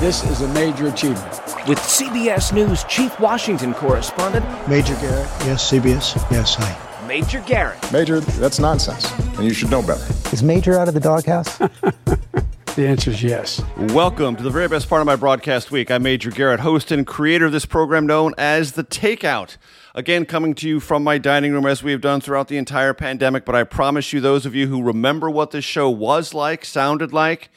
This is a major achievement. With CBS News Chief Washington Correspondent Major Garrett, yes, CBS, yes, hi. Major Garrett. Major, that's nonsense, and you should know better. Is Major out of the doghouse? the answer is yes. Welcome to the very best part of my broadcast week. I'm Major Garrett, host and creator of this program known as The Takeout. Again, coming to you from my dining room as we have done throughout the entire pandemic, but I promise you, those of you who remember what this show was like, sounded like,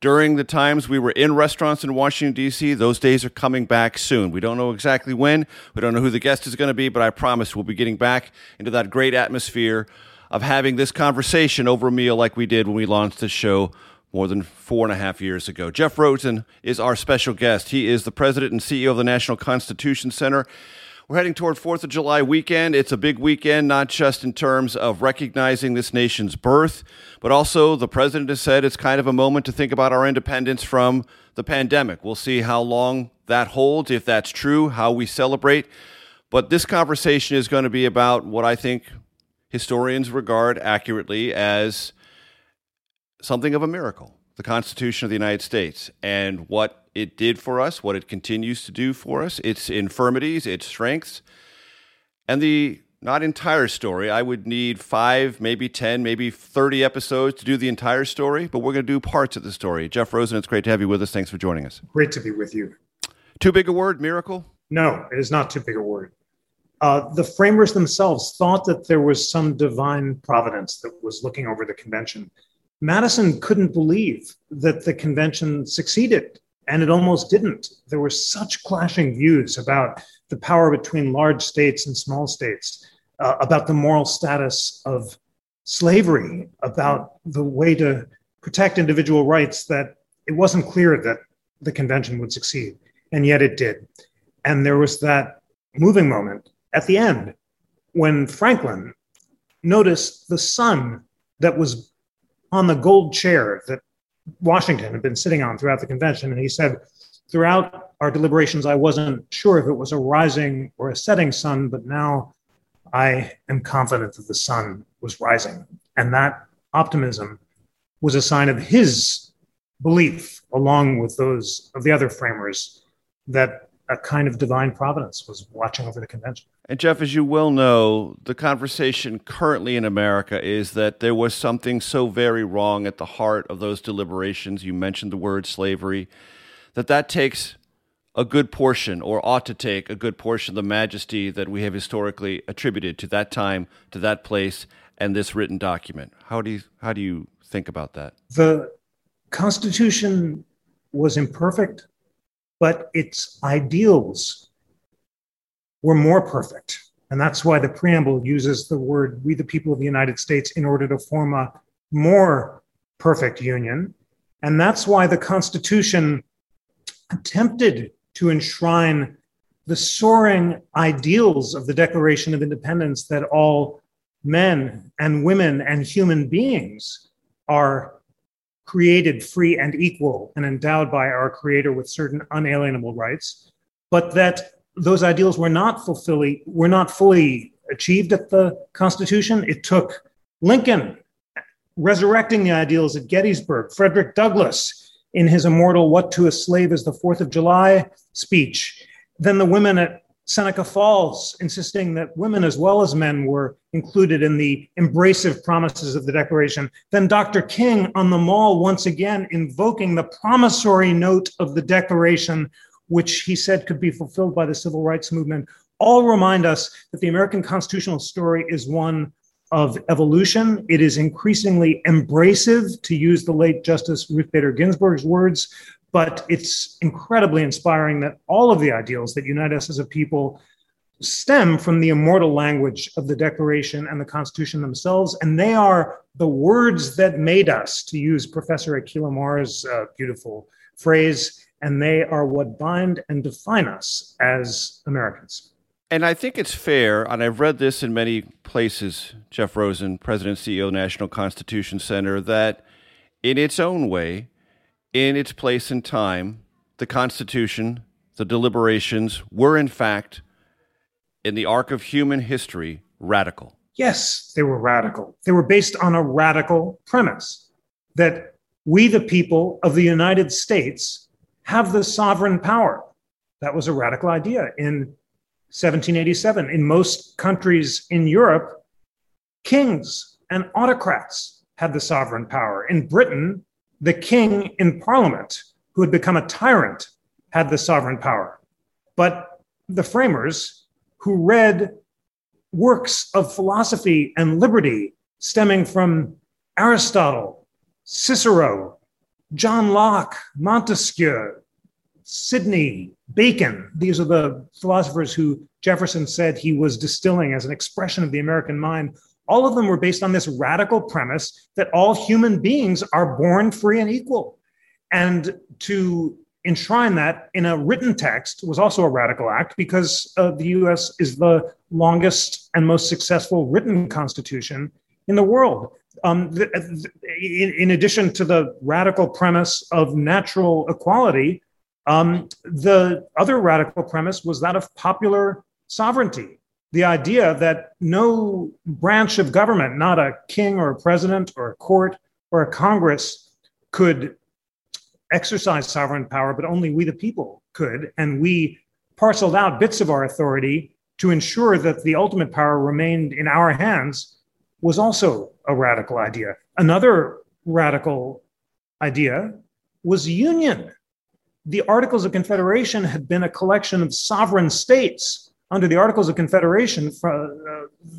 during the times we were in restaurants in Washington, D.C. Those days are coming back soon. We don't know exactly when, we don't know who the guest is going to be, but I promise we'll be getting back into that great atmosphere of having this conversation over a meal like we did when we launched the show more than four and a half years ago. Jeff Rosen is our special guest. He is the president and CEO of the National Constitution Center. We're heading toward 4th of July weekend. It's a big weekend, not just in terms of recognizing this nation's birth, but also the president has said it's kind of a moment to think about our independence from the pandemic. We'll see how long that holds, if that's true, how we celebrate. But this conversation is going to be about what I think historians regard accurately as something of a miracle the Constitution of the United States and what it did for us, what it continues to do for us, its infirmities, its strengths, and the not entire story. I would need five, maybe 10, maybe 30 episodes to do the entire story, but we're going to do parts of the story. Jeff Rosen, it's great to have you with us. Thanks for joining us. Great to be with you. Too big a word, miracle? No, it is not too big a word. Uh, the framers themselves thought that there was some divine providence that was looking over the convention. Madison couldn't believe that the convention succeeded, and it almost didn't. There were such clashing views about the power between large states and small states, uh, about the moral status of slavery, about the way to protect individual rights, that it wasn't clear that the convention would succeed. And yet it did. And there was that moving moment at the end when Franklin noticed the sun that was on the gold chair that Washington had been sitting on throughout the convention. And he said, throughout our deliberations, I wasn't sure if it was a rising or a setting sun, but now I am confident that the sun was rising. And that optimism was a sign of his belief, along with those of the other framers, that a kind of divine providence was watching over the convention. And Jeff, as you well know, the conversation currently in America is that there was something so very wrong at the heart of those deliberations. You mentioned the word slavery, that that takes a good portion, or ought to take a good portion of the majesty that we have historically attributed to that time, to that place, and this written document. How do you how do you think about that? The Constitution was imperfect, but its ideals were more perfect. And that's why the preamble uses the word we, the people of the United States, in order to form a more perfect union. And that's why the Constitution attempted to enshrine the soaring ideals of the Declaration of Independence that all men and women and human beings are created free and equal and endowed by our Creator with certain unalienable rights, but that those ideals were not fully were not fully achieved at the Constitution. It took Lincoln resurrecting the ideals at Gettysburg, Frederick Douglass in his immortal "What to a Slave is the Fourth of July" speech, then the women at Seneca Falls, insisting that women as well as men were included in the embracive promises of the Declaration. Then Dr. King on the Mall, once again invoking the promissory note of the Declaration, which he said could be fulfilled by the civil rights movement, all remind us that the American constitutional story is one of evolution. It is increasingly embracive, to use the late Justice Ruth Bader Ginsburg's words, but it's incredibly inspiring that all of the ideals that unite us as a people stem from the immortal language of the Declaration and the Constitution themselves. And they are the words that made us, to use Professor Akhil Amar's uh, beautiful phrase, and they are what bind and define us as Americans. And I think it's fair, and I've read this in many places, Jeff Rosen, President CEO, National Constitution Center, that in its own way, in its place and time, the Constitution, the deliberations were in fact, in the arc of human history, radical. Yes, they were radical. They were based on a radical premise that we, the people of the United States, have the sovereign power. That was a radical idea in 1787. In most countries in Europe, kings and autocrats had the sovereign power. In Britain, the king in parliament, who had become a tyrant, had the sovereign power. But the framers, who read works of philosophy and liberty stemming from Aristotle, Cicero, John Locke, Montesquieu, Sidney, Bacon, these are the philosophers who Jefferson said he was distilling as an expression of the American mind all of them were based on this radical premise that all human beings are born free and equal. And to enshrine that in a written text was also a radical act because uh, the US is the longest and most successful written constitution in the world. Um, th- th- in, in, addition to the radical premise of natural equality, um, the other radical premise was that of popular sovereignty the idea that no branch of government, not a king or a president or a court or a Congress, could exercise sovereign power, but only we, the people, could. And we parceled out bits of our authority to ensure that the ultimate power remained in our hands was also a radical idea. Another radical idea was union. The Articles of Confederation had been a collection of sovereign states under the Articles of Confederation, uh,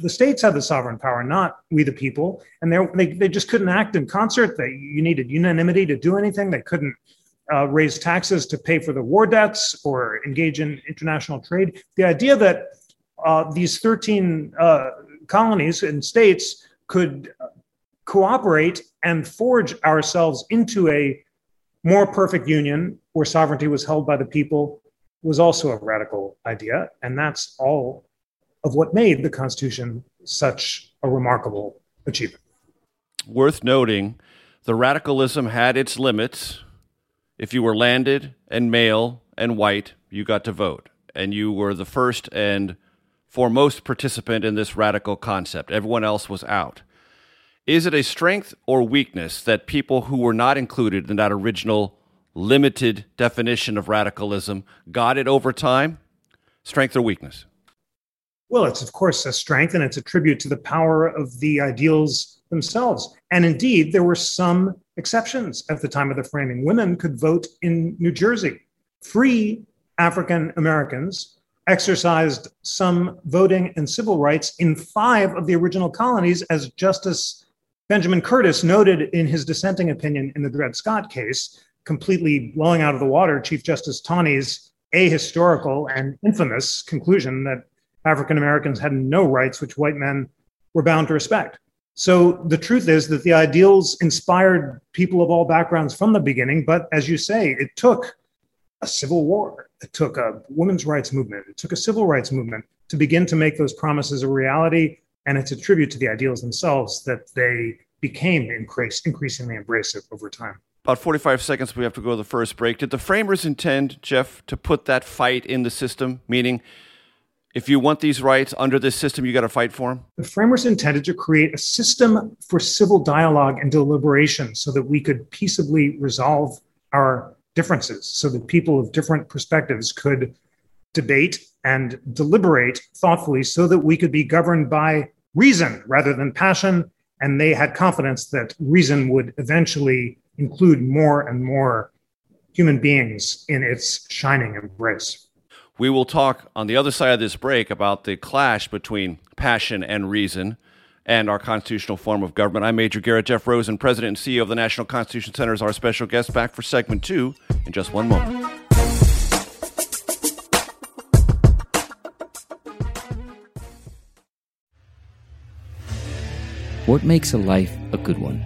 the states had the sovereign power, not we the people, and they, they just couldn't act in concert. They, you needed unanimity to do anything. They couldn't uh, raise taxes to pay for the war debts or engage in international trade. The idea that uh, these 13 uh, colonies and states could cooperate and forge ourselves into a more perfect union where sovereignty was held by the people was also a radical idea. And that's all of what made the Constitution such a remarkable achievement. Worth noting, the radicalism had its limits. If you were landed and male and white, you got to vote. And you were the first and foremost participant in this radical concept. Everyone else was out. Is it a strength or weakness that people who were not included in that original limited definition of radicalism got it over time? Strength or weakness? Well, it's of course a strength and it's a tribute to the power of the ideals themselves. And indeed, there were some exceptions at the time of the framing. Women could vote in New Jersey. Free African Americans exercised some voting and civil rights in five of the original colonies, as Justice Benjamin Curtis noted in his dissenting opinion in the Dred Scott case completely blowing out of the water Chief Justice Taney's ahistorical and infamous conclusion that African Americans had no rights which white men were bound to respect. So the truth is that the ideals inspired people of all backgrounds from the beginning, but as you say, it took a civil war, it took a women's rights movement, it took a civil rights movement to begin to make those promises a reality. And it's a tribute to the ideals themselves that they became increasingly embracive over time about 45 seconds we have to go to the first break did the framers intend jeff to put that fight in the system meaning if you want these rights under this system you got to fight for them the framers intended to create a system for civil dialogue and deliberation so that we could peaceably resolve our differences so that people of different perspectives could debate and deliberate thoughtfully so that we could be governed by reason rather than passion. And they had confidence that reason would eventually include more and more human beings in its shining embrace. We will talk on the other side of this break about the clash between passion and reason and our constitutional form of government. I'm Major Garrett Jeff Rosen, President and CEO of the National Constitution Center, is our special guest back for segment two in just one moment. What makes a life a good one?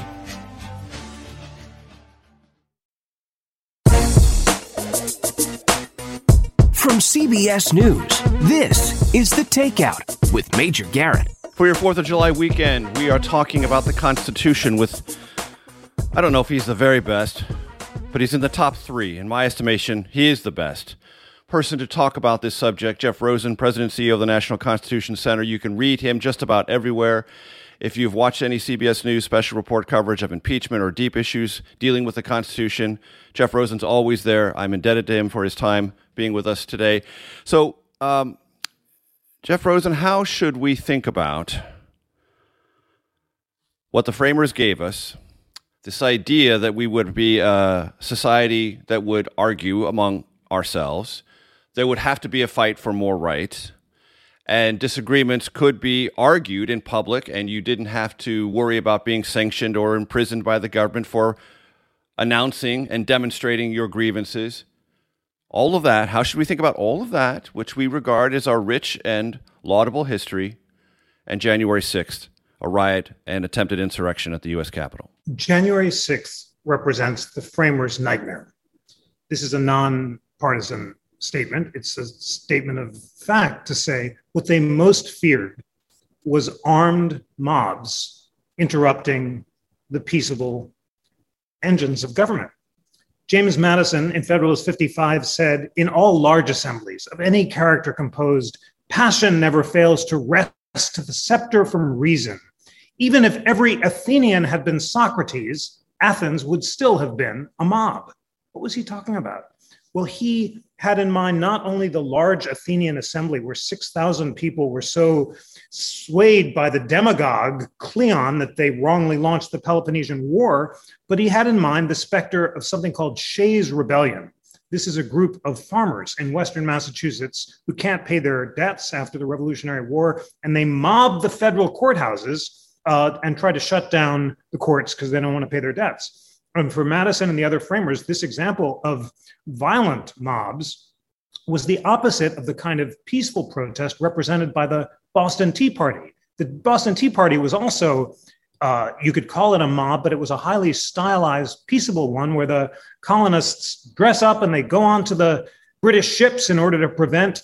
CBS News, this is The Takeout with Major Garrett. For your 4th of July weekend, we are talking about the Constitution with, I don't know if he's the very best, but he's in the top three. In my estimation, he is the best person to talk about this subject. Jeff Rosen, President CEO of the National Constitution Center. You can read him just about everywhere. If you've watched any CBS News special report coverage of impeachment or deep issues dealing with the Constitution, Jeff Rosen's always there. I'm indebted to him for his time being with us today. So, um, Jeff Rosen, how should we think about what the framers gave us? This idea that we would be a society that would argue among ourselves, there would have to be a fight for more rights, and disagreements could be argued in public, and you didn't have to worry about being sanctioned or imprisoned by the government for announcing and demonstrating your grievances all of that, how should we think about all of that, which we regard as our rich and laudable history, and January 6th, a riot and attempted insurrection at the U.S. Capitol? January 6th represents the framers' nightmare. This is a nonpartisan statement. It's a statement of fact to say what they most feared was armed mobs interrupting the peaceable engines of government. James Madison in Federalist 55 said, In all large assemblies of any character composed, passion never fails to wrest the scepter from reason. Even if every Athenian had been Socrates, Athens would still have been a mob. What was he talking about? Well, he had in mind not only the large Athenian assembly where 6,000 people were so swayed by the demagogue Cleon that they wrongly launched the Peloponnesian War, but he had in mind the specter of something called Shays Rebellion. This is a group of farmers in Western Massachusetts who can't pay their debts after the Revolutionary War, and they mob the federal courthouses uh, and try to shut down the courts because they don't want to pay their debts. And for Madison and the other framers, this example of violent mobs was the opposite of the kind of peaceful protest represented by the Boston Tea Party. The Boston Tea Party was also, uh, you could call it a mob, but it was a highly stylized, peaceable one where the colonists dress up and they go onto the British ships in order to prevent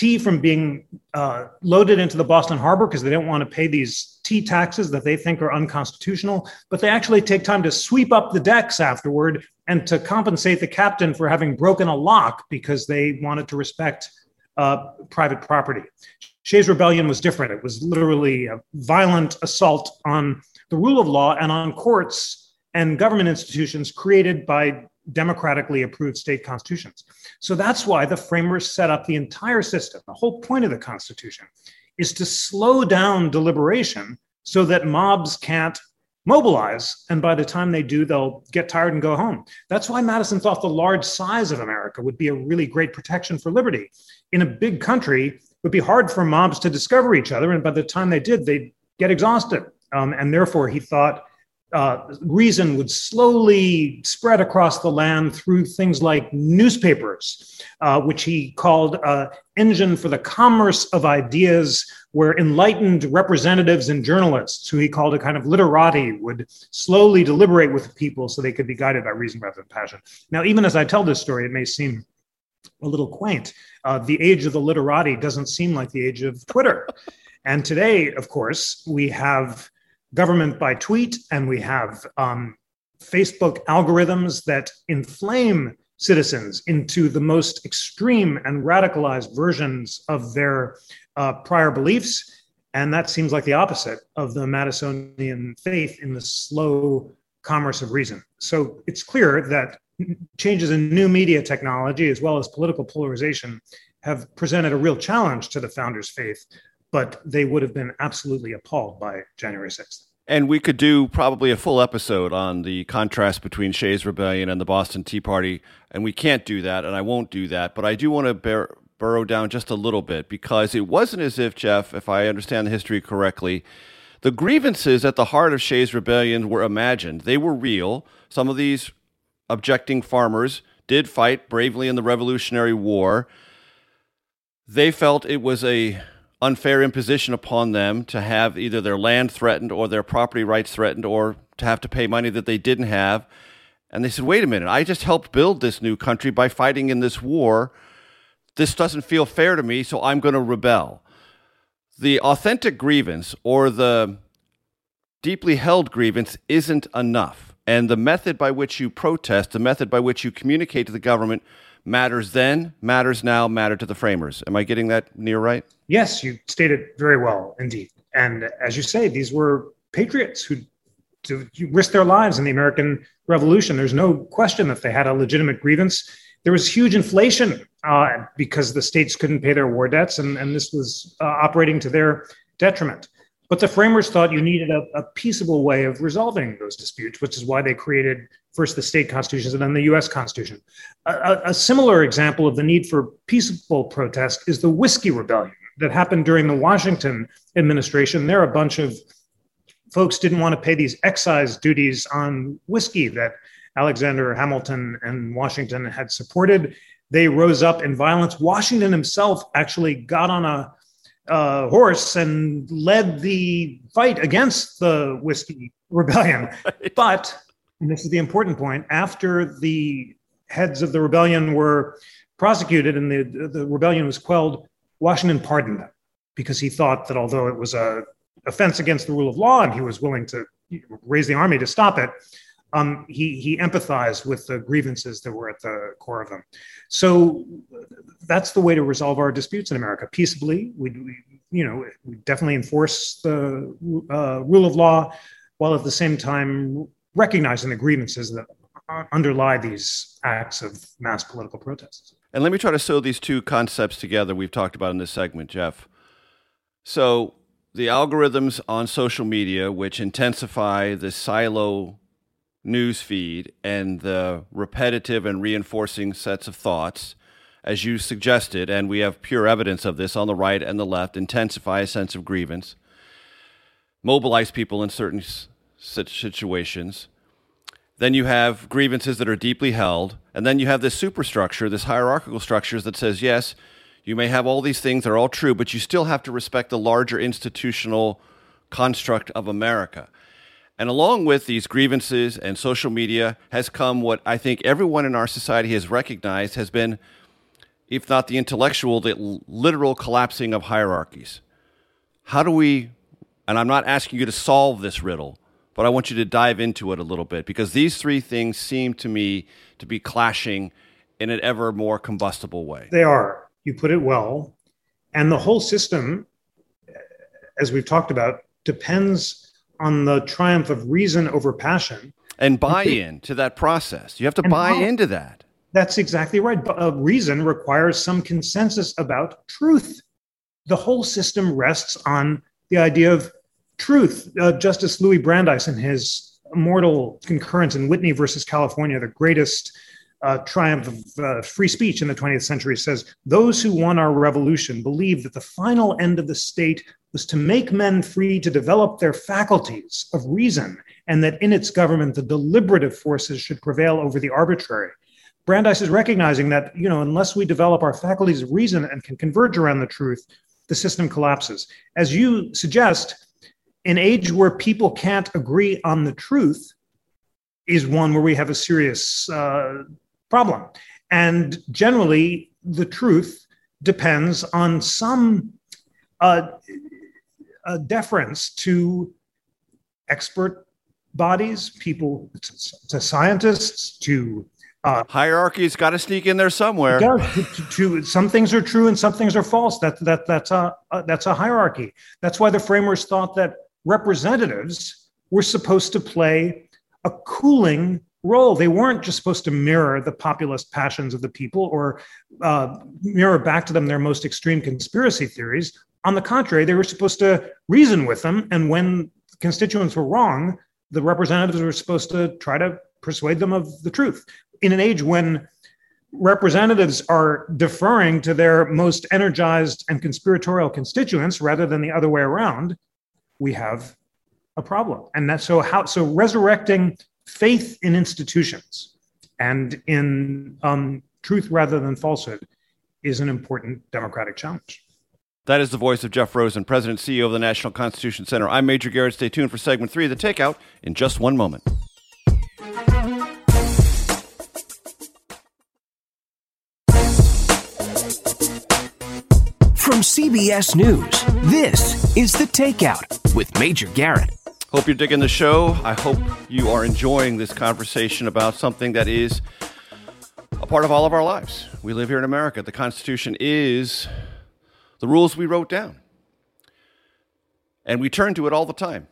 tea from being uh, loaded into the Boston Harbor because they don't want to pay these tea taxes that they think are unconstitutional. But they actually take time to sweep up the decks afterward and to compensate the captain for having broken a lock because they wanted to respect uh, private property. Shays Rebellion was different. It was literally a violent assault on the rule of law and on courts and government institutions created by democratically approved state constitutions. So that's why the framers set up the entire system. The whole point of the Constitution is to slow down deliberation so that mobs can't mobilize. And by the time they do, they'll get tired and go home. That's why Madison thought the large size of America would be a really great protection for liberty. In a big country, it would be hard for mobs to discover each other. And by the time they did, they'd get exhausted. Um, and therefore, he thought uh, reason would slowly spread across the land through things like newspapers, uh, which he called an engine for the commerce of ideas, where enlightened representatives and journalists, who he called a kind of literati, would slowly deliberate with people so they could be guided by reason rather than passion. Now, even as I tell this story, it may seem a little quaint. Uh, the age of the literati doesn't seem like the age of Twitter. and today, of course, we have government by tweet and we have um, Facebook algorithms that inflame citizens into the most extreme and radicalized versions of their uh, prior beliefs. And that seems like the opposite of the Madisonian faith in the slow commerce of reason. So it's clear that changes in new media technology as well as political polarization have presented a real challenge to the founders' faith, but they would have been absolutely appalled by January 6th. And we could do probably a full episode on the contrast between Shays Rebellion and the Boston Tea Party, and we can't do that, and I won't do that. But I do want to burrow down just a little bit because it wasn't as if Jeff, if I understand the history correctly, the grievances at the heart of Shays Rebellion were imagined. They were real. Some of these objecting farmers did fight bravely in the Revolutionary War. They felt it was a unfair imposition upon them to have either their land threatened or their property rights threatened or to have to pay money that they didn't have. And they said, wait a minute, I just helped build this new country by fighting in this war. This doesn't feel fair to me, so I'm going to rebel. The authentic grievance or the deeply held grievance isn't enough. And the method by which you protest, the method by which you communicate to the government, matters then, matters now, matter to the framers. Am I getting that near right? Yes, you stated very well indeed. And as you say, these were patriots who to risk their lives in the American Revolution. There's no question that they had a legitimate grievance. There was huge inflation uh, because the states couldn't pay their war debts, and, and this was uh, operating to their detriment. But the framers thought you needed a, a, peaceable way of resolving those disputes, which is why they created first the state constitutions and then the US Constitution. A, a, similar example of the need for peaceful protest is the Whiskey Rebellion that happened during the Washington administration. There, a bunch of folks didn't want to pay these excise duties on whiskey that Alexander Hamilton and Washington had supported. They rose up in violence. Washington himself actually got on a uh, horse and led the fight against the whiskey rebellion. But, and this is the important point, after the heads of the rebellion were prosecuted and the, the rebellion was quelled, Washington pardoned them because he thought that although it was a offense against the rule of law and he was willing to raise the army to stop it, um, he, he empathized with the grievances that were at the core of them. So that's the way to resolve our disputes in America peaceably. We, we you know, we definitely enforce the uh, rule of law while at the same time recognizing the grievances that underlie these acts of mass political protests. And let me try to sew these two concepts together we've talked about in this segment, Jeff. So, the algorithms on social media, which intensify the silo news feed and the repetitive and reinforcing sets of thoughts, as you suggested, and we have pure evidence of this on the right and the left, intensify a sense of grievance, mobilize people in certain situations. Then you have grievances that are deeply held, and then you have this superstructure, this hierarchical structures that says, yes, you may have all these things, they're all true, but you still have to respect the larger institutional construct of America. And along with these grievances and social media has come what I think everyone in our society has recognized has been, if not the intellectual, the literal collapsing of hierarchies. How do we, and I'm not asking you to solve this riddle, but I want you to dive into it a little bit because these three things seem to me to be clashing in an ever more combustible way. They are. You put it well. And the whole system, as we've talked about, depends on the triumph of reason over passion. And buy in to that process. You have to buy how, into that. That's exactly right. Uh, reason requires some consensus about truth. The whole system rests on the idea of truth. Uh, Justice Louis Brandeis, in his immortal concurrence in Whitney versus California, the greatest uh, triumph of uh, free speech in the 20th century, says those who won our revolution believed that the final end of the state was to make men free to develop their faculties of reason, and that in its government the deliberative forces should prevail over the arbitrary. Brandeis is recognizing that, you know, unless we develop our faculties of reason and can converge around the truth, the system collapses. As you suggest, an age where people can't agree on the truth is one where we have a serious uh, problem. And generally, the truth depends on some uh, uh, deference to expert bodies, people, to, to scientists, to uh, hierarchy's got to sneak in there somewhere. To, to, to, some things are true and some things are false. That that that's a, a that's a hierarchy. That's why the framers thought that representatives were supposed to play a cooling role. They weren't just supposed to mirror the populist passions of the people or uh, mirror back to them their most extreme conspiracy theories. On the contrary, they were supposed to reason with them. And when constituents were wrong, the representatives were supposed to try to persuade them of the truth. In an age when representatives are deferring to their most energized and conspiratorial constituents rather than the other way around, we have a problem. And that's so how so resurrecting faith in institutions and in um, truth rather than falsehood is an important democratic challenge. That is the voice of Jeff Rosen, President CEO of the National Constitution Center. I'm Major Garrett. Stay tuned for segment three of the Takeout in just one moment. From CBS News, this is The Takeout with Major Garrett. Hope you're digging the show. I hope you are enjoying this conversation about something that is a part of all of our lives. We live here in America. The Constitution is the rules we wrote down. And we turn to it all the time,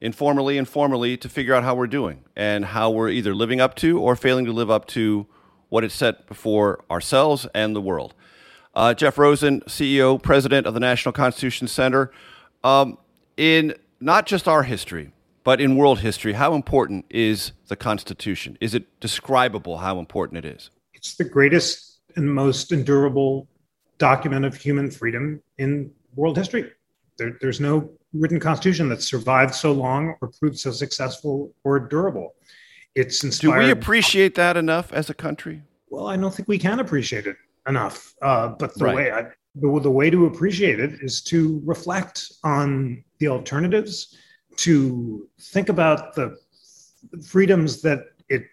informally and formally, to figure out how we're doing and how we're either living up to or failing to live up to what it set before ourselves and the world. Uh, Jeff Rosen, CEO, President of the National Constitution Center. Um, in not just our history, but in world history, how important is the Constitution? Is it describable how important it is? It's the greatest and most endurable document of human freedom in world history. There, there's no written constitution that survived so long or proved so successful or durable. It's inspired. Do we appreciate that enough as a country? Well, I don't think we can appreciate it enough. Uh, but the right. way I, the, the way to appreciate it is to reflect on the alternatives, to think about the freedoms that it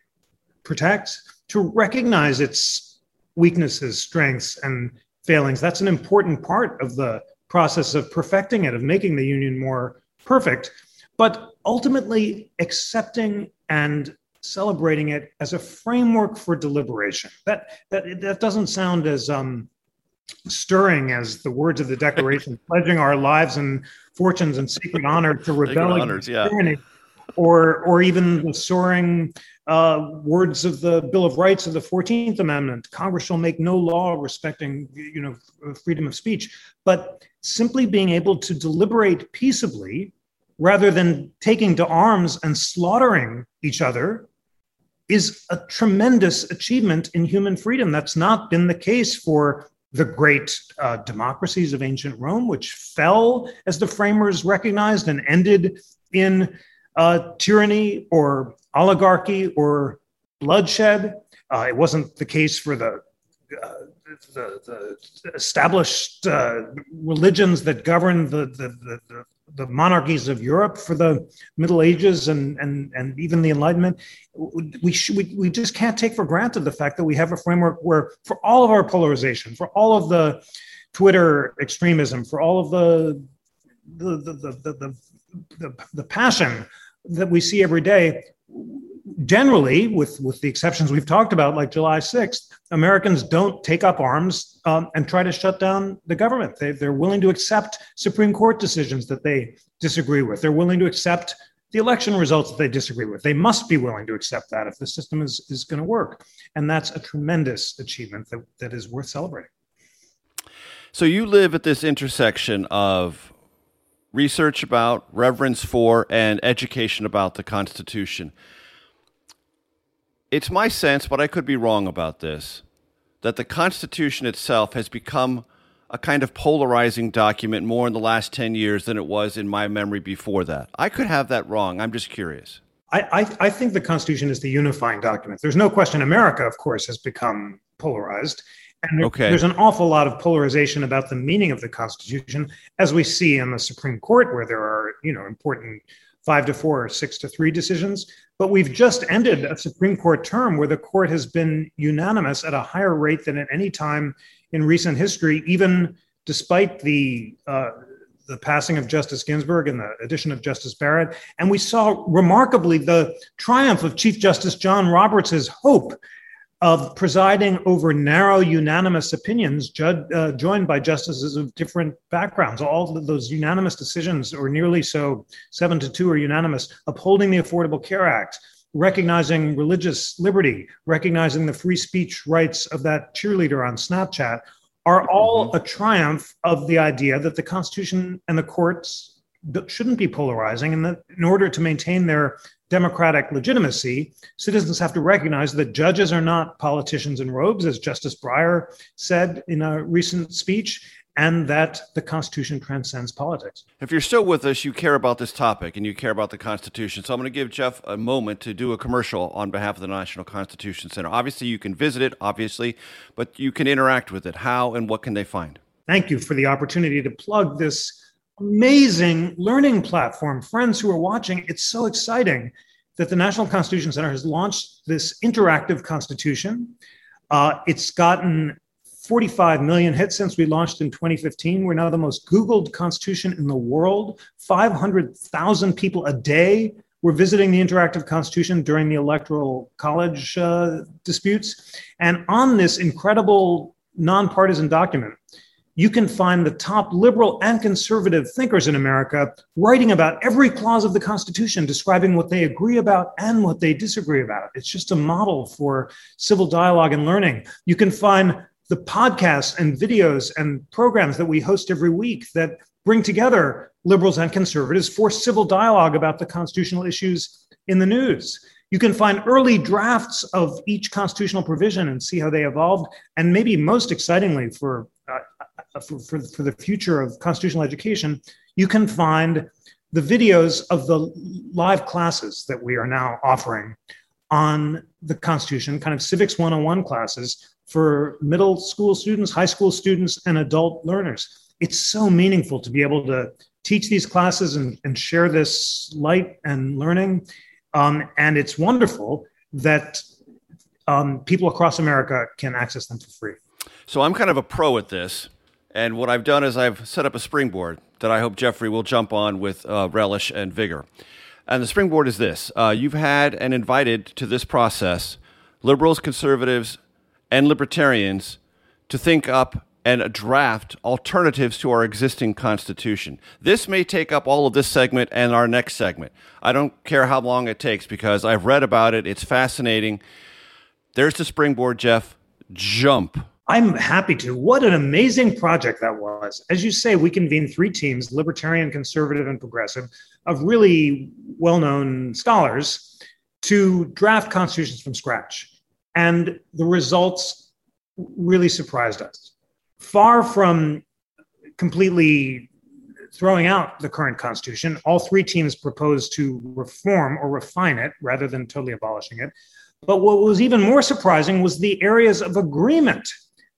protects, to recognize its weaknesses, strengths, and failings. That's an important part of the process of perfecting it, of making the union more perfect, but ultimately accepting and celebrating it as a framework for deliberation. That that that doesn't sound as um, stirring as the words of the Declaration, pledging our lives and fortunes and sacred honor to rebel against yeah. tyranny, or or even the soaring uh, words of the Bill of Rights of the Fourteenth Amendment: Congress shall make no law respecting you know freedom of speech. But simply being able to deliberate peaceably, rather than taking to arms and slaughtering each other, is a tremendous achievement in human freedom. That's not been the case for the great uh, democracies of ancient Rome, which fell as the framers recognized and ended in uh, tyranny or oligarchy or bloodshed. Uh, it wasn't the case for the uh, the, the, established uh, religions that govern the, the, the, the monarchies of Europe for the Middle Ages and and and even the Enlightenment, we we, we just can't take for granted the fact that we have a framework where for all of our polarization, for all of the Twitter extremism, for all of the the the the, the, the, the passion that we see every day, generally, with, with the exceptions we've talked about, like July 6th, Americans don't take up arms um, and try to shut down the government. They, they're willing to accept Supreme Court decisions that they disagree with. They're willing to accept the election results that they disagree with. They must be willing to accept that if the system is, is going to work. And that's a tremendous achievement that, that is worth celebrating. So you live at this intersection of research about, reverence for, and education about the Constitution it's my sense, but I could be wrong about this, that the Constitution itself has become a kind of polarizing document more in the last 10 years than it was in my memory before that. I could have that wrong. I'm just curious. I, I, I think the Constitution is the unifying document. There's no question America, of course, has become polarized. And there, okay. there's an awful lot of polarization about the meaning of the Constitution, as we see in the Supreme Court, where there are, you know, important five to four or six to three decisions. But we've just ended a Supreme Court term where the court has been unanimous at a higher rate than at any time in recent history, even despite the uh, the passing of Justice Ginsburg and the addition of Justice Barrett. And we saw remarkably the triumph of Chief Justice John Roberts' hope of presiding over narrow, unanimous opinions, judge, uh, joined by justices of different backgrounds. All those unanimous decisions, or nearly so, seven to two, are unanimous, upholding the Affordable Care Act, recognizing religious liberty, recognizing the free speech rights of that cheerleader on Snapchat, are all mm-hmm. a triumph of the idea that the Constitution and the courts shouldn't be polarizing, and that in order to maintain their democratic legitimacy, citizens have to recognize that judges are not politicians in robes, as Justice Breyer said in a recent speech, and that the Constitution transcends politics. If you're still with us, you care about this topic and you care about the Constitution. So I'm going to give Jeff a moment to do a commercial on behalf of the National Constitution Center. Obviously, you can visit it, obviously, but you can interact with it. How and what can they find? Thank you for the opportunity to plug this amazing learning platform. Friends who are watching, it's so exciting that the National Constitution Center has launched this interactive constitution. Uh, it's gotten 45 million hits since we launched in 2015. We're now the most Googled constitution in the world. 500,000 people a day were visiting the interactive constitution during the electoral college uh, disputes. And on this incredible nonpartisan document, you can find the top liberal and conservative thinkers in America writing about every clause of the Constitution, describing what they agree about and what they disagree about. It's just a model for civil dialogue and learning. You can find the podcasts and videos and programs that we host every week that bring together liberals and conservatives for civil dialogue about the constitutional issues in the news. You can find early drafts of each constitutional provision and see how they evolved. And maybe most excitingly for for, for, for, the future of constitutional education, you can find the videos of the live classes that we are now offering on the Constitution, kind of civics 101 classes for middle school students, high school students, and adult learners. It's so meaningful to be able to teach these classes and, and share this light and learning. Um, and it's wonderful that um, people across America can access them for free. So I'm kind of a pro at this. And what I've done is I've set up a springboard that I hope Jeffrey will jump on with uh, relish and vigor. And the springboard is this uh, you've had and invited to this process liberals, conservatives, and libertarians to think up and draft alternatives to our existing Constitution. This may take up all of this segment and our next segment. I don't care how long it takes because I've read about it. It's fascinating. There's the springboard, Jeff. Jump. I'm happy to. What an amazing project that was. As you say, we convened three teams libertarian, conservative, and progressive of really well known scholars to draft constitutions from scratch. And the results really surprised us. Far from completely throwing out the current constitution, all three teams proposed to reform or refine it rather than totally abolishing it. But what was even more surprising was the areas of agreement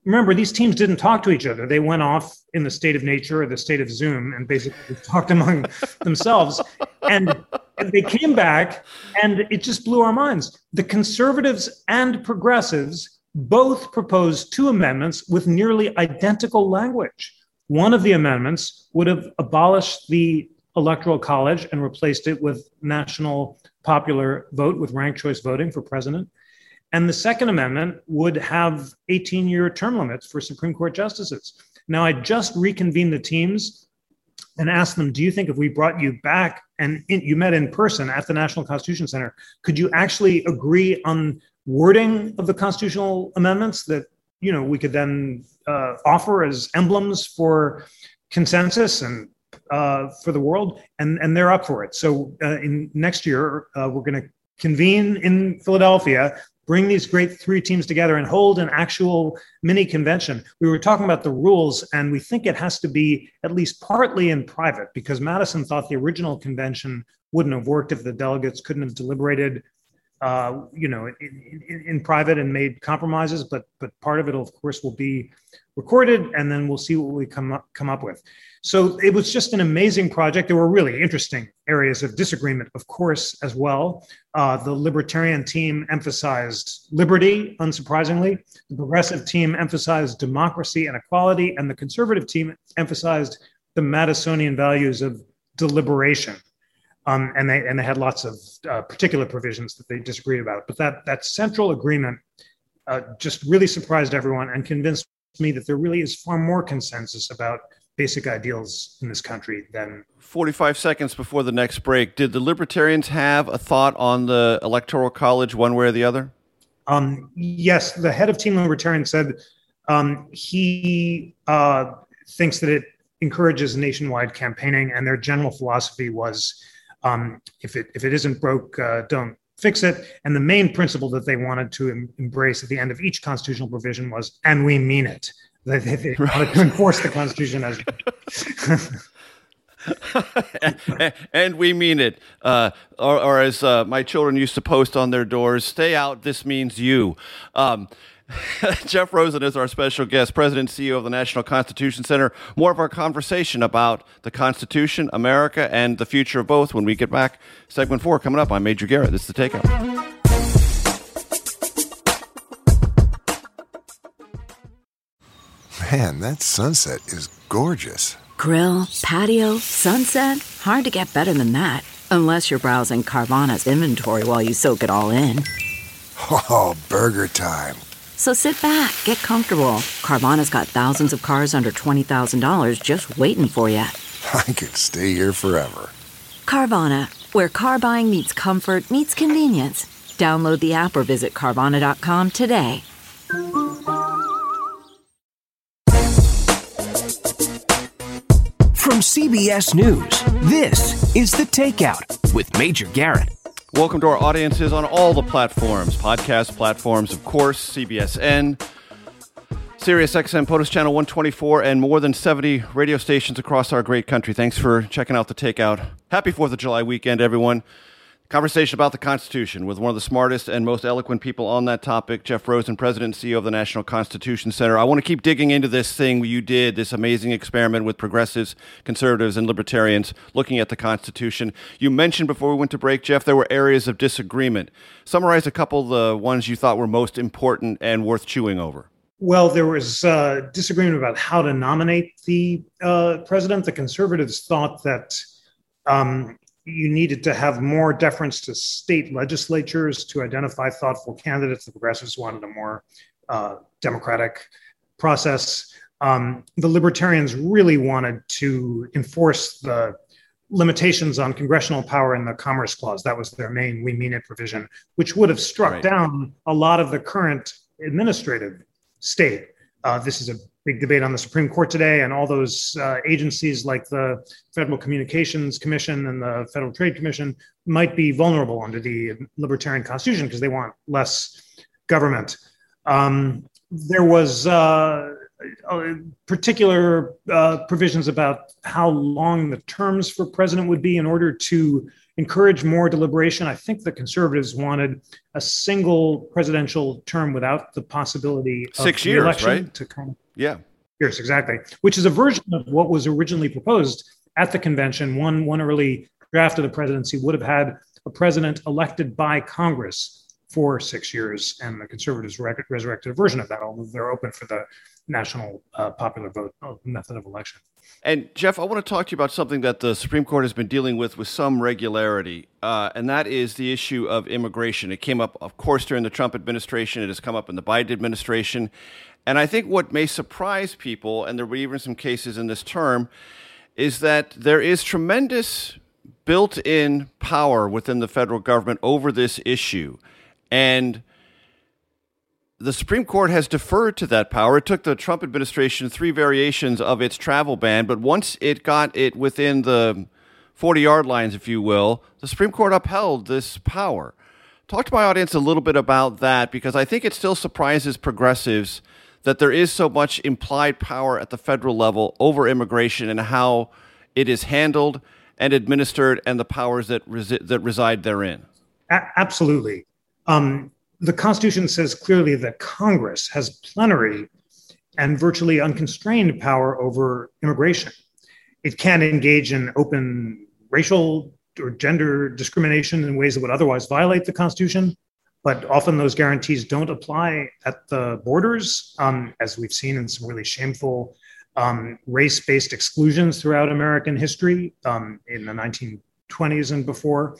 remember these teams didn't talk to each other. They went off in the state of nature or the state of zoom and basically talked among themselves. And, and, they came back and it just blew our minds. The conservatives and progressives both proposed two amendments with nearly identical language. One of the amendments would have abolished the electoral college and replaced it with national popular vote with ranked choice voting for president and the Second Amendment would have 18 year term limits for Supreme Court justices. Now, I just reconvened the teams and asked them, Do you think if we brought you back and in, you met in person at the National Constitution Center, could you actually agree on wording of the constitutional amendments that you know we could then uh, offer as emblems for consensus and uh, for the world? And and they're up for it. So uh, in next year, uh, we're going to convene in Philadelphia bring these great three teams together and hold an actual mini convention. We were talking about the rules, and we think it has to be at least partly in private because Madison thought the original convention wouldn't have worked if the delegates couldn't have deliberated uh, you know, in, in, in, private and made compromises, but but part of it, of course, will be recorded, and then we'll see what we come up, come up with. So it was just an amazing project. There were really interesting areas of disagreement, of course, as well. Uh, the libertarian team emphasized liberty, unsurprisingly. The progressive team emphasized democracy and equality, and the conservative team emphasized the Madisonian values of deliberation. Um, and they and they had lots of uh, particular provisions that they disagreed about. But that that central agreement uh, just really surprised everyone and convinced me that there really is far more consensus about basic ideals in this country than 45 seconds before the next break. Did the libertarians have a thought on the electoral college one way or the other? Um, yes. The head of team libertarian said um, he uh, thinks that it encourages nationwide campaigning and their general philosophy was um, if it if it isn't broke, uh, don't fix it. And the main principle that they wanted to em- embrace at the end of each constitutional provision was, and we mean it. They, they, they right. wanted to enforce the Constitution as. and, and, we mean it. Uh, or, or, as uh, my children used to post on their doors, stay out, this means you. Um, Jeff Rosen is our special guest, President and CEO of the National Constitution Center. More of our conversation about the Constitution, America, and the future of both when we get back. Segment four coming up. I'm Major Garrett. This is the Takeout. Man, that sunset is gorgeous. Grill, patio, sunset. Hard to get better than that. Unless you're browsing Carvana's inventory while you soak it all in. Oh, burger time. So sit back, get comfortable. Carvana's got thousands of cars under $20,000 just waiting for you. I could stay here forever. Carvana, where car buying meets comfort, meets convenience. Download the app or visit Carvana.com today. From CBS News, this is The Takeout with Major Garrett. Welcome to our audiences on all the platforms, podcast platforms, of course, CBSN, SiriusXM, POTUS Channel 124, and more than 70 radio stations across our great country. Thanks for checking out the Takeout. Happy 4th of July weekend, everyone. Conversation about the Constitution with one of the smartest and most eloquent people on that topic, Jeff Rosen, President and CEO of the National Constitution Center. I want to keep digging into this thing you did, this amazing experiment with progressives, conservatives, and libertarians looking at the Constitution. You mentioned before we went to break, Jeff, there were areas of disagreement. Summarize a couple of the ones you thought were most important and worth chewing over. Well, there was uh, disagreement about how to nominate the uh, president. The conservatives thought that um, you needed to have more deference to state legislatures to identify thoughtful candidates. The progressives wanted a more uh, democratic process. Um, the libertarians really wanted to enforce the limitations on congressional power in the Commerce Clause. That was their main we mean it provision, which would have struck right. down a lot of the current administrative state. Uh, this is a big debate on the Supreme Court today, and all those uh, agencies like the Federal Communications Commission and the Federal Trade Commission might be vulnerable under the libertarian constitution because they want less government. Um, there was uh, particular uh, provisions about how long the terms for president would be in order to encourage more deliberation. I think the conservatives wanted a single presidential term without the possibility of six years, right? To kind of, yeah. Years, exactly. Which is a version of what was originally proposed at the convention. One, one early draft of the presidency would have had a president elected by Congress for six years, and the conservatives resurrected a version of that, although they're open for the national uh, popular vote method of election. And Jeff, I want to talk to you about something that the Supreme Court has been dealing with with some regularity, uh, and that is the issue of immigration. It came up, of course, during the Trump administration. It has come up in the Biden administration, and I think what may surprise people, and there were even some cases in this term, is that there is tremendous built in power within the federal government over this issue. And the Supreme Court has deferred to that power. It took the Trump administration three variations of its travel ban, but once it got it within the 40 yard lines, if you will, the Supreme Court upheld this power. Talk to my audience a little bit about that because I think it still surprises progressives that there is so much implied power at the federal level over immigration and how it is handled and administered and the powers that, resi- that reside therein. A- absolutely. Um, the Constitution says clearly that Congress has plenary and virtually unconstrained power over immigration. It can engage in open racial or gender discrimination in ways that would otherwise violate the Constitution, but often those guarantees don't apply at the borders, um, as we've seen in some really shameful um, race based exclusions throughout American history um, in the 1920s and before.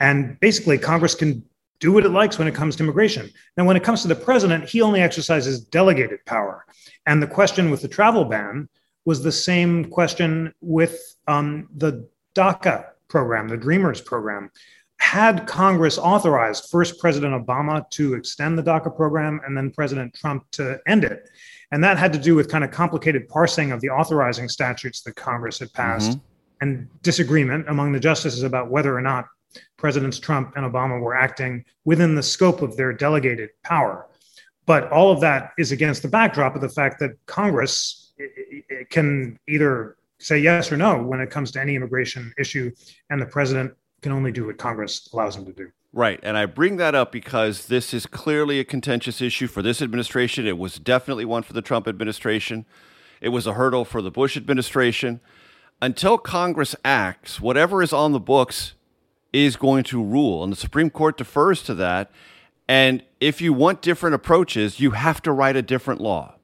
And basically, Congress can do what it likes when it comes to immigration. Now, when it comes to the president, he only exercises delegated power. And the question with the travel ban was the same question with um, the DACA program, the Dreamers program. Had Congress authorized first President Obama to extend the DACA program and then President Trump to end it? And that had to do with kind of complicated parsing of the authorizing statutes that Congress had passed mm-hmm. and disagreement among the justices about whether or not Presidents Trump and Obama were acting within the scope of their delegated power. But all of that is against the backdrop of the fact that Congress can either say yes or no when it comes to any immigration issue, and the president can only do what Congress allows him to do. Right. And I bring that up because this is clearly a contentious issue for this administration. It was definitely one for the Trump administration. It was a hurdle for the Bush administration. Until Congress acts, whatever is on the books is going to rule. And the Supreme Court defers to that. And if you want different approaches, you have to write a different law.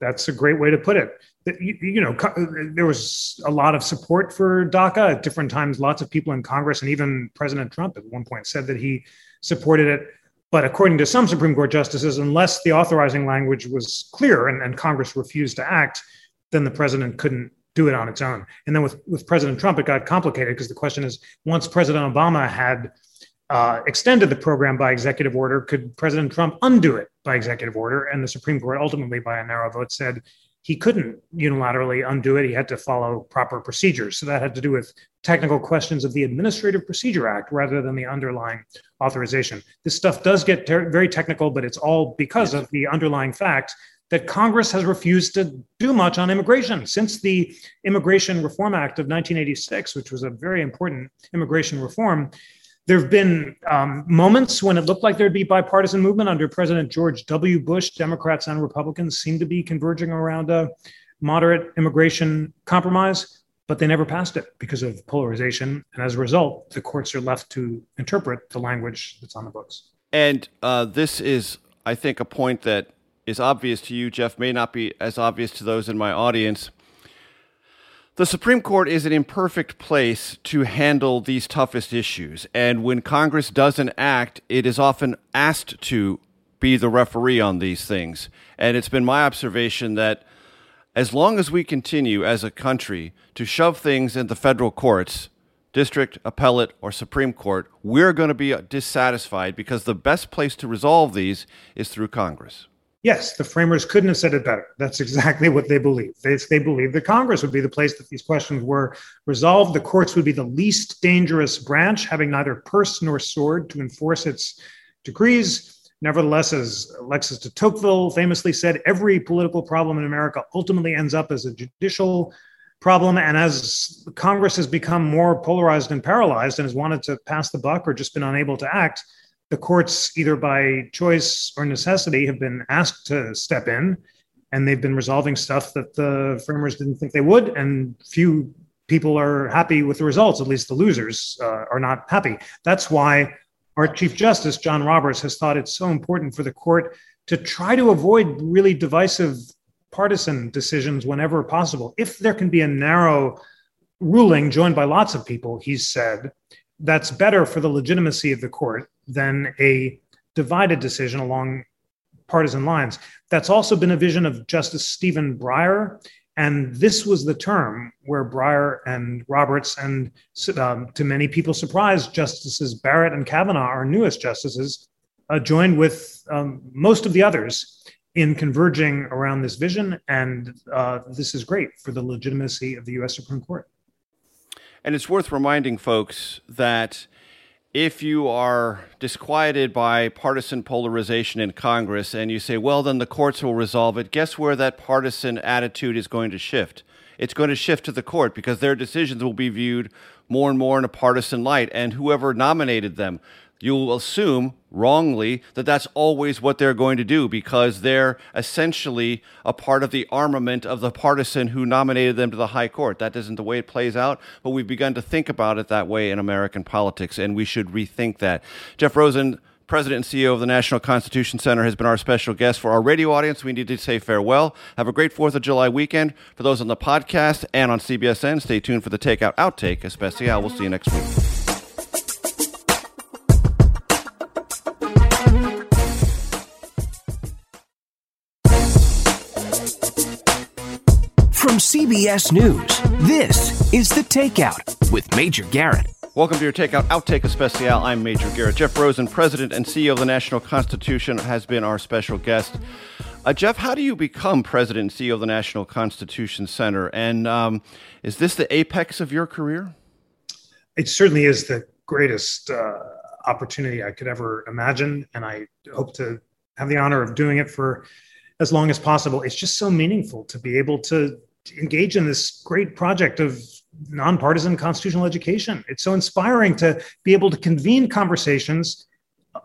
That's a great way to put it you, you, know, there was a lot of support for DACA at different times. Lots of people in Congress and even President Trump at one point said that he supported it. But according to some Supreme Court justices, unless the authorizing language was clear and, and Congress refused to act, then the president couldn't do it on its own. And then with, with President Trump, it got complicated because the question is once President Obama had uh, extended the program by executive order, could President Trump undo it by executive order? And the Supreme Court ultimately, by a narrow vote, said he couldn't unilaterally undo it. He had to follow proper procedures. So that had to do with technical questions of the Administrative Procedure Act rather than the underlying authorization. This stuff does get ter- very technical, but it's all because of the underlying fact that Congress has refused to do much on immigration since the Immigration Reform Act of 1986, which was a very important immigration reform there have been um, moments when it looked like there'd be bipartisan movement under President George W. Bush. Democrats and Republicans seem to be converging around a moderate immigration compromise, but they never passed it because of polarization. And as a result, the courts are left to interpret the language that's on the books. And uh, this is, I think, a point that is obvious to you, Jeff, may not be as obvious to those in my audience. The Supreme Court is an imperfect place to handle these toughest issues. And when Congress doesn't act, it is often asked to be the referee on these things. And it's been my observation that as long as we continue as a country to shove things in the federal courts, district, appellate, or Supreme Court, we're going to be dissatisfied because the best place to resolve these is through Congress. Yes, the framers couldn't have said it better. That's exactly what they believe. They, they believe that Congress would be the place that these questions were resolved. The courts would be the least dangerous branch, having neither purse nor sword to enforce its decrees. Nevertheless, as Alexis de Tocqueville famously said, every political problem in America ultimately ends up as a judicial problem. And as Congress has become more polarized and paralyzed and has wanted to pass the buck or just been unable to act, the courts, either by choice or necessity, have been asked to step in, and they've been resolving stuff that the framers didn't think they would, and few people are happy with the results. At least the losers uh, are not happy. That's why our Chief Justice John Roberts has thought it's so important for the court to try to avoid really divisive partisan decisions whenever possible. If there can be a narrow ruling joined by lots of people, he's said, that's better for the legitimacy of the court than a divided decision along partisan lines. That's also been a vision of Justice Stephen Breyer. And this was the term where Breyer and Roberts, and um, to many people's surprise, Justices Barrett and Kavanaugh, our newest justices, uh, joined with um, most of the others in converging around this vision. And uh, this is great for the legitimacy of the US Supreme Court. And it's worth reminding folks that if you are disquieted by partisan polarization in Congress and you say, well, then the courts will resolve it, guess where that partisan attitude is going to shift? It's going to shift to the court because their decisions will be viewed more and more in a partisan light. And whoever nominated them, you'll assume wrongly that that's always what they're going to do because they're essentially a part of the armament of the partisan who nominated them to the high court. That isn't the way it plays out, but we've begun to think about it that way in American politics, and we should rethink that. Jeff Rosen, President and CEO of the National Constitution Center, has been our special guest. For our radio audience, we need to say farewell. Have a great 4th of July weekend. For those on the podcast and on CBSN, stay tuned for the Takeout Outtake Especial. We'll see you next week. CBS News, this is The Takeout with Major Garrett. Welcome to your Takeout Outtake Especial. I'm Major Garrett. Jeff Rosen, President and CEO of the National Constitution, has been our special guest. Uh, Jeff, how do you become President and CEO of the National Constitution Center? And um, is this the apex of your career? It certainly is the greatest uh, opportunity I could ever imagine. And I hope to have the honor of doing it for as long as possible. It's just so meaningful to be able to engage in this great project of nonpartisan constitutional education. It's so inspiring to be able to convene conversations uh,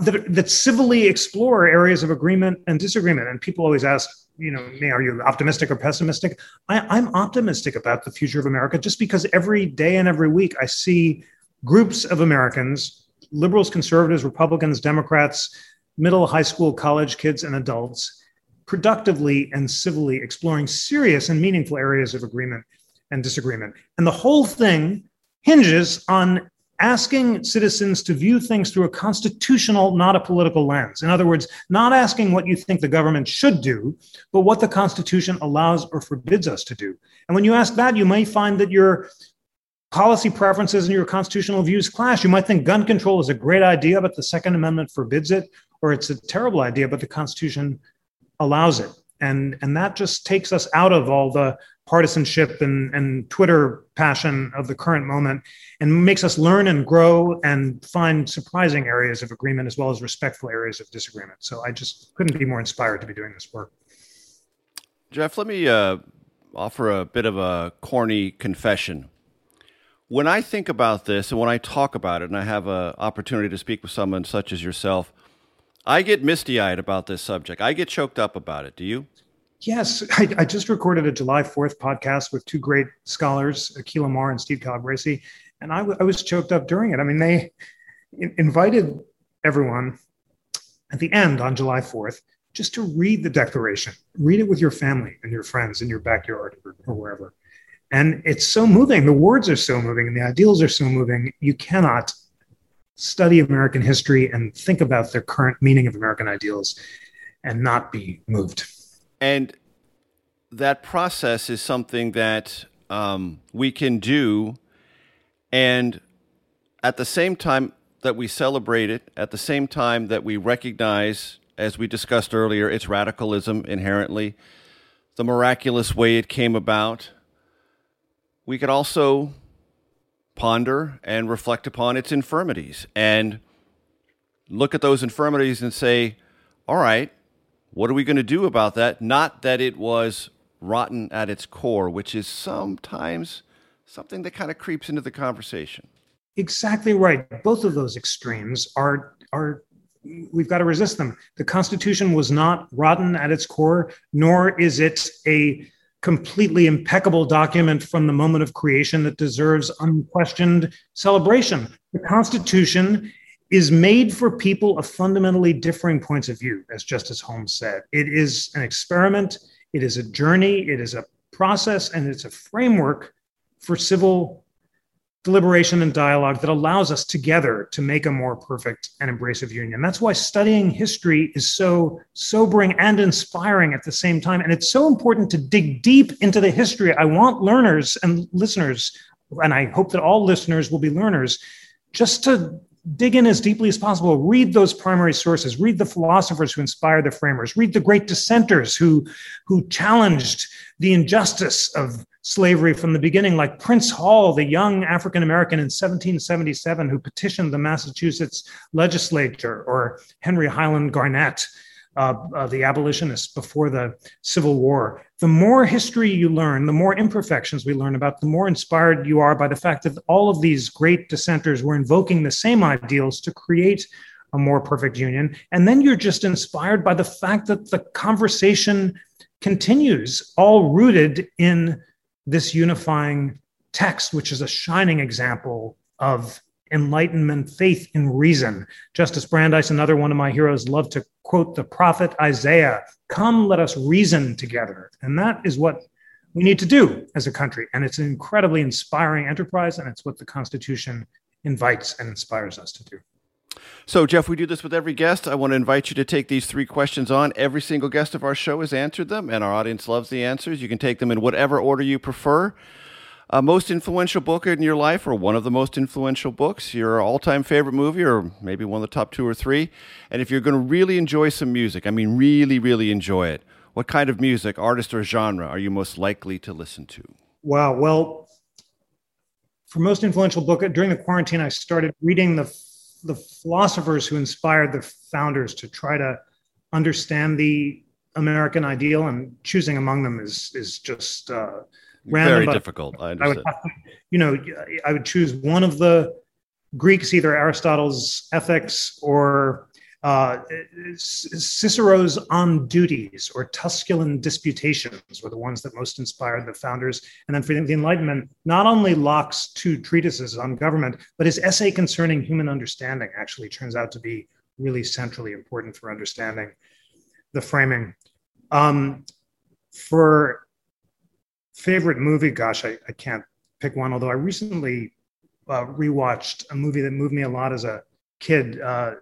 that, that civilly explore areas of agreement and disagreement. And people always ask, you know, are you optimistic or pessimistic? I, I'm optimistic about the future of America just because every day and every week I see groups of Americans, liberals, conservatives, Republicans, Democrats, middle, high school, college kids, and adults productively and civilly exploring serious and meaningful areas of agreement and disagreement. And the whole thing hinges on asking citizens to view things through a constitutional, not a political lens. In other words, not asking what you think the government should do, but what the Constitution allows or forbids us to do. And when you ask that, you may find that your policy preferences and your constitutional views clash. You might think gun control is a great idea, but the Second Amendment forbids it, or it's a terrible idea, but the Constitution allows it. And, and that just takes us out of all the partisanship and, and Twitter passion of the current moment and makes us learn and grow and find surprising areas of agreement as well as respectful areas of disagreement. So I just couldn't be more inspired to be doing this work. Jeff, let me uh, offer a bit of a corny confession. When I think about this and when I talk about it, and I have an opportunity to speak with someone such as yourself, I get misty eyed about this subject. I get choked up about it. Do you? Yes. I, I, just recorded a July 4th podcast with two great scholars, Akhil Amar and Steve Calabresi, and I, w- I was choked up during it. I mean, they in- invited everyone at the end on July 4th just to read the Declaration, read it with your family and your friends in your backyard or, or wherever. And it's so moving. The words are so moving and the ideals are so moving. You cannot study American history and think about the current meaning of American ideals and not be moved. And that process is something that um, we can do. And at the same time that we celebrate it, at the same time that we recognize, as we discussed earlier, its radicalism inherently, the miraculous way it came about, we could also ponder and reflect upon its infirmities and look at those infirmities and say, all right, what are we going to do about that? Not that it was rotten at its core, which is sometimes something that kind of creeps into the conversation. Exactly right. Both of those extremes are are we've got to resist them. The Constitution was not rotten at its core, nor is it a completely impeccable document from the moment of creation that deserves unquestioned celebration. The Constitution is made for people of fundamentally differing points of view, as Justice Holmes said. It is an experiment, it is a journey, it is a process, and it's a framework for civil deliberation and dialogue that allows us together to make a more perfect and embracive union. That's why studying history is so sobering and inspiring at the same time. And it's so important to dig deep into the history. I want learners and listeners, and I hope that all listeners will be learners, just to dig in as deeply as possible. Read those primary sources. Read the philosophers who inspired the framers. Read the great dissenters who, who challenged the injustice of slavery from the beginning, like Prince Hall, the young African American in 1777 who petitioned the Massachusetts legislature, or Henry Highland Garnet, uh, uh, the abolitionist before the Civil War. The more history you learn, the more imperfections we learn about, the more inspired you are by the fact that all of these great dissenters were invoking the same ideals to create a more perfect union. And then you're just inspired by the fact that the conversation continues, all rooted in this unifying text, which is a shining example of enlightenment, faith in reason. Justice Brandeis, another one of my heroes, loved to quote the prophet Isaiah Come, let us reason together. And that is what we need to do as a country. And it's an incredibly inspiring enterprise, and it's what the Constitution invites and inspires us to do. So, Jeff, we do this with every guest. I want to invite you to take these three questions on. Every single guest of our show has answered them, and our audience loves the answers. You can take them in whatever order you prefer. Uh, most influential book in your life, or one of the most influential books, your all time favorite movie, or maybe one of the top two or three. And if you're going to really enjoy some music, I mean, really, really enjoy it, what kind of music, artist, or genre are you most likely to listen to? Wow. Well, for most influential book during the quarantine, I started reading the the philosophers who inspired the founders to try to understand the American ideal, and choosing among them is is just uh, random. Very difficult. I understand. I would, to, you know, I would choose one of the Greeks, either Aristotle's Ethics or uh, Cicero's On Duties or Tusculan Disputations were the ones that most inspired the founders. And then for the Enlightenment, not only Locke's two treatises on government, but his essay concerning human understanding actually turns out to be really centrally important for understanding the framing. Um, for favorite movie, gosh, I, I can't pick one, although I recently uh, rewatched a movie that moved me a lot as a kid. Uh,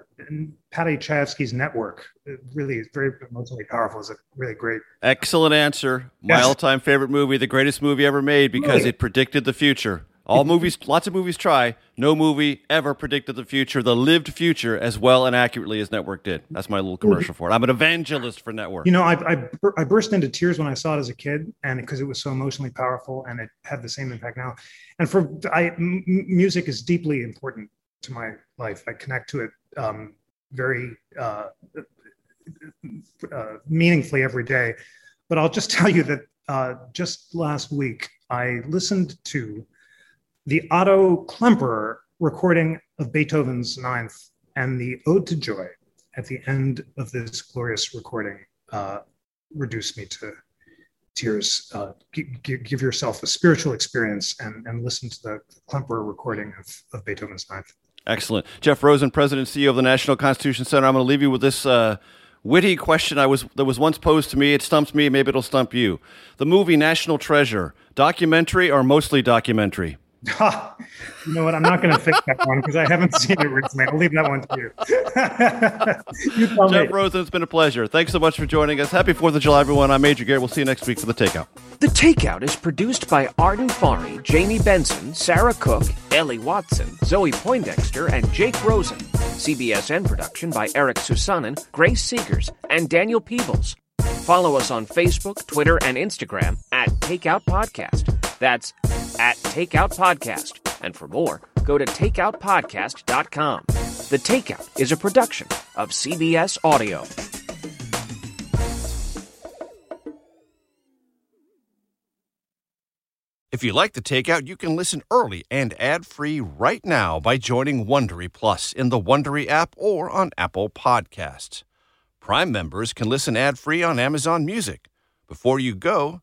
Paddy Chayefsky's Network. It really is very emotionally powerful. It's a really great. Excellent answer. My yes. all-time favorite movie, the greatest movie ever made, because really? it predicted the future. All movies, lots of movies try. No movie ever predicted the future, the lived future, as well and accurately as Network did. That's my little commercial for it. I'm an evangelist for Network. You know, I, I, I burst into tears when I saw it as a kid, and because it was so emotionally powerful, and it had the same impact now. And for I, m- music is deeply important to my life. I connect to it um, very uh, uh, meaningfully every day. But I'll just tell you that uh, just last week I listened to the Otto Klemperer recording of Beethoven's Ninth and the Ode to Joy at the end of this glorious recording uh, reduced me to tears. Uh, give, give, yourself a spiritual experience and, and listen to the Klemperer recording of, of Beethoven's Ninth. Excellent. Jeff Rosen, President and CEO of the National Constitution Center. I'm going to leave you with this uh, witty question I was that was once posed to me. It stumps me. Maybe it'll stump you. The movie National Treasure, documentary or mostly documentary? you know what? I'm not going to fix that one because I haven't seen it recently. I'll leave that one to you. you tell Jeff me. Rosen, it's been a pleasure. Thanks so much for joining us. Happy 4th of July, everyone. I'm Major Garrett. We'll see you next week for The Takeout. The Takeout is produced by Arden Farhi, Jamie Benson, Sarah Cook, Ellie Watson, Zoe Poindexter, and Jake Rosen. CBSN production by Eric Susanen, Grace Seegers, and Daniel Peebles. Follow us on Facebook, Twitter, and Instagram at Takeout Podcast. That's at Takeout Podcast. And for more, go to takeoutpodcast.com. The Takeout is a production of CBS Audio. If you like the takeout, you can listen early and ad-free right now by joining Wondery Plus in the Wondery app or on Apple Podcasts. Prime members can listen ad-free on Amazon Music. Before you go,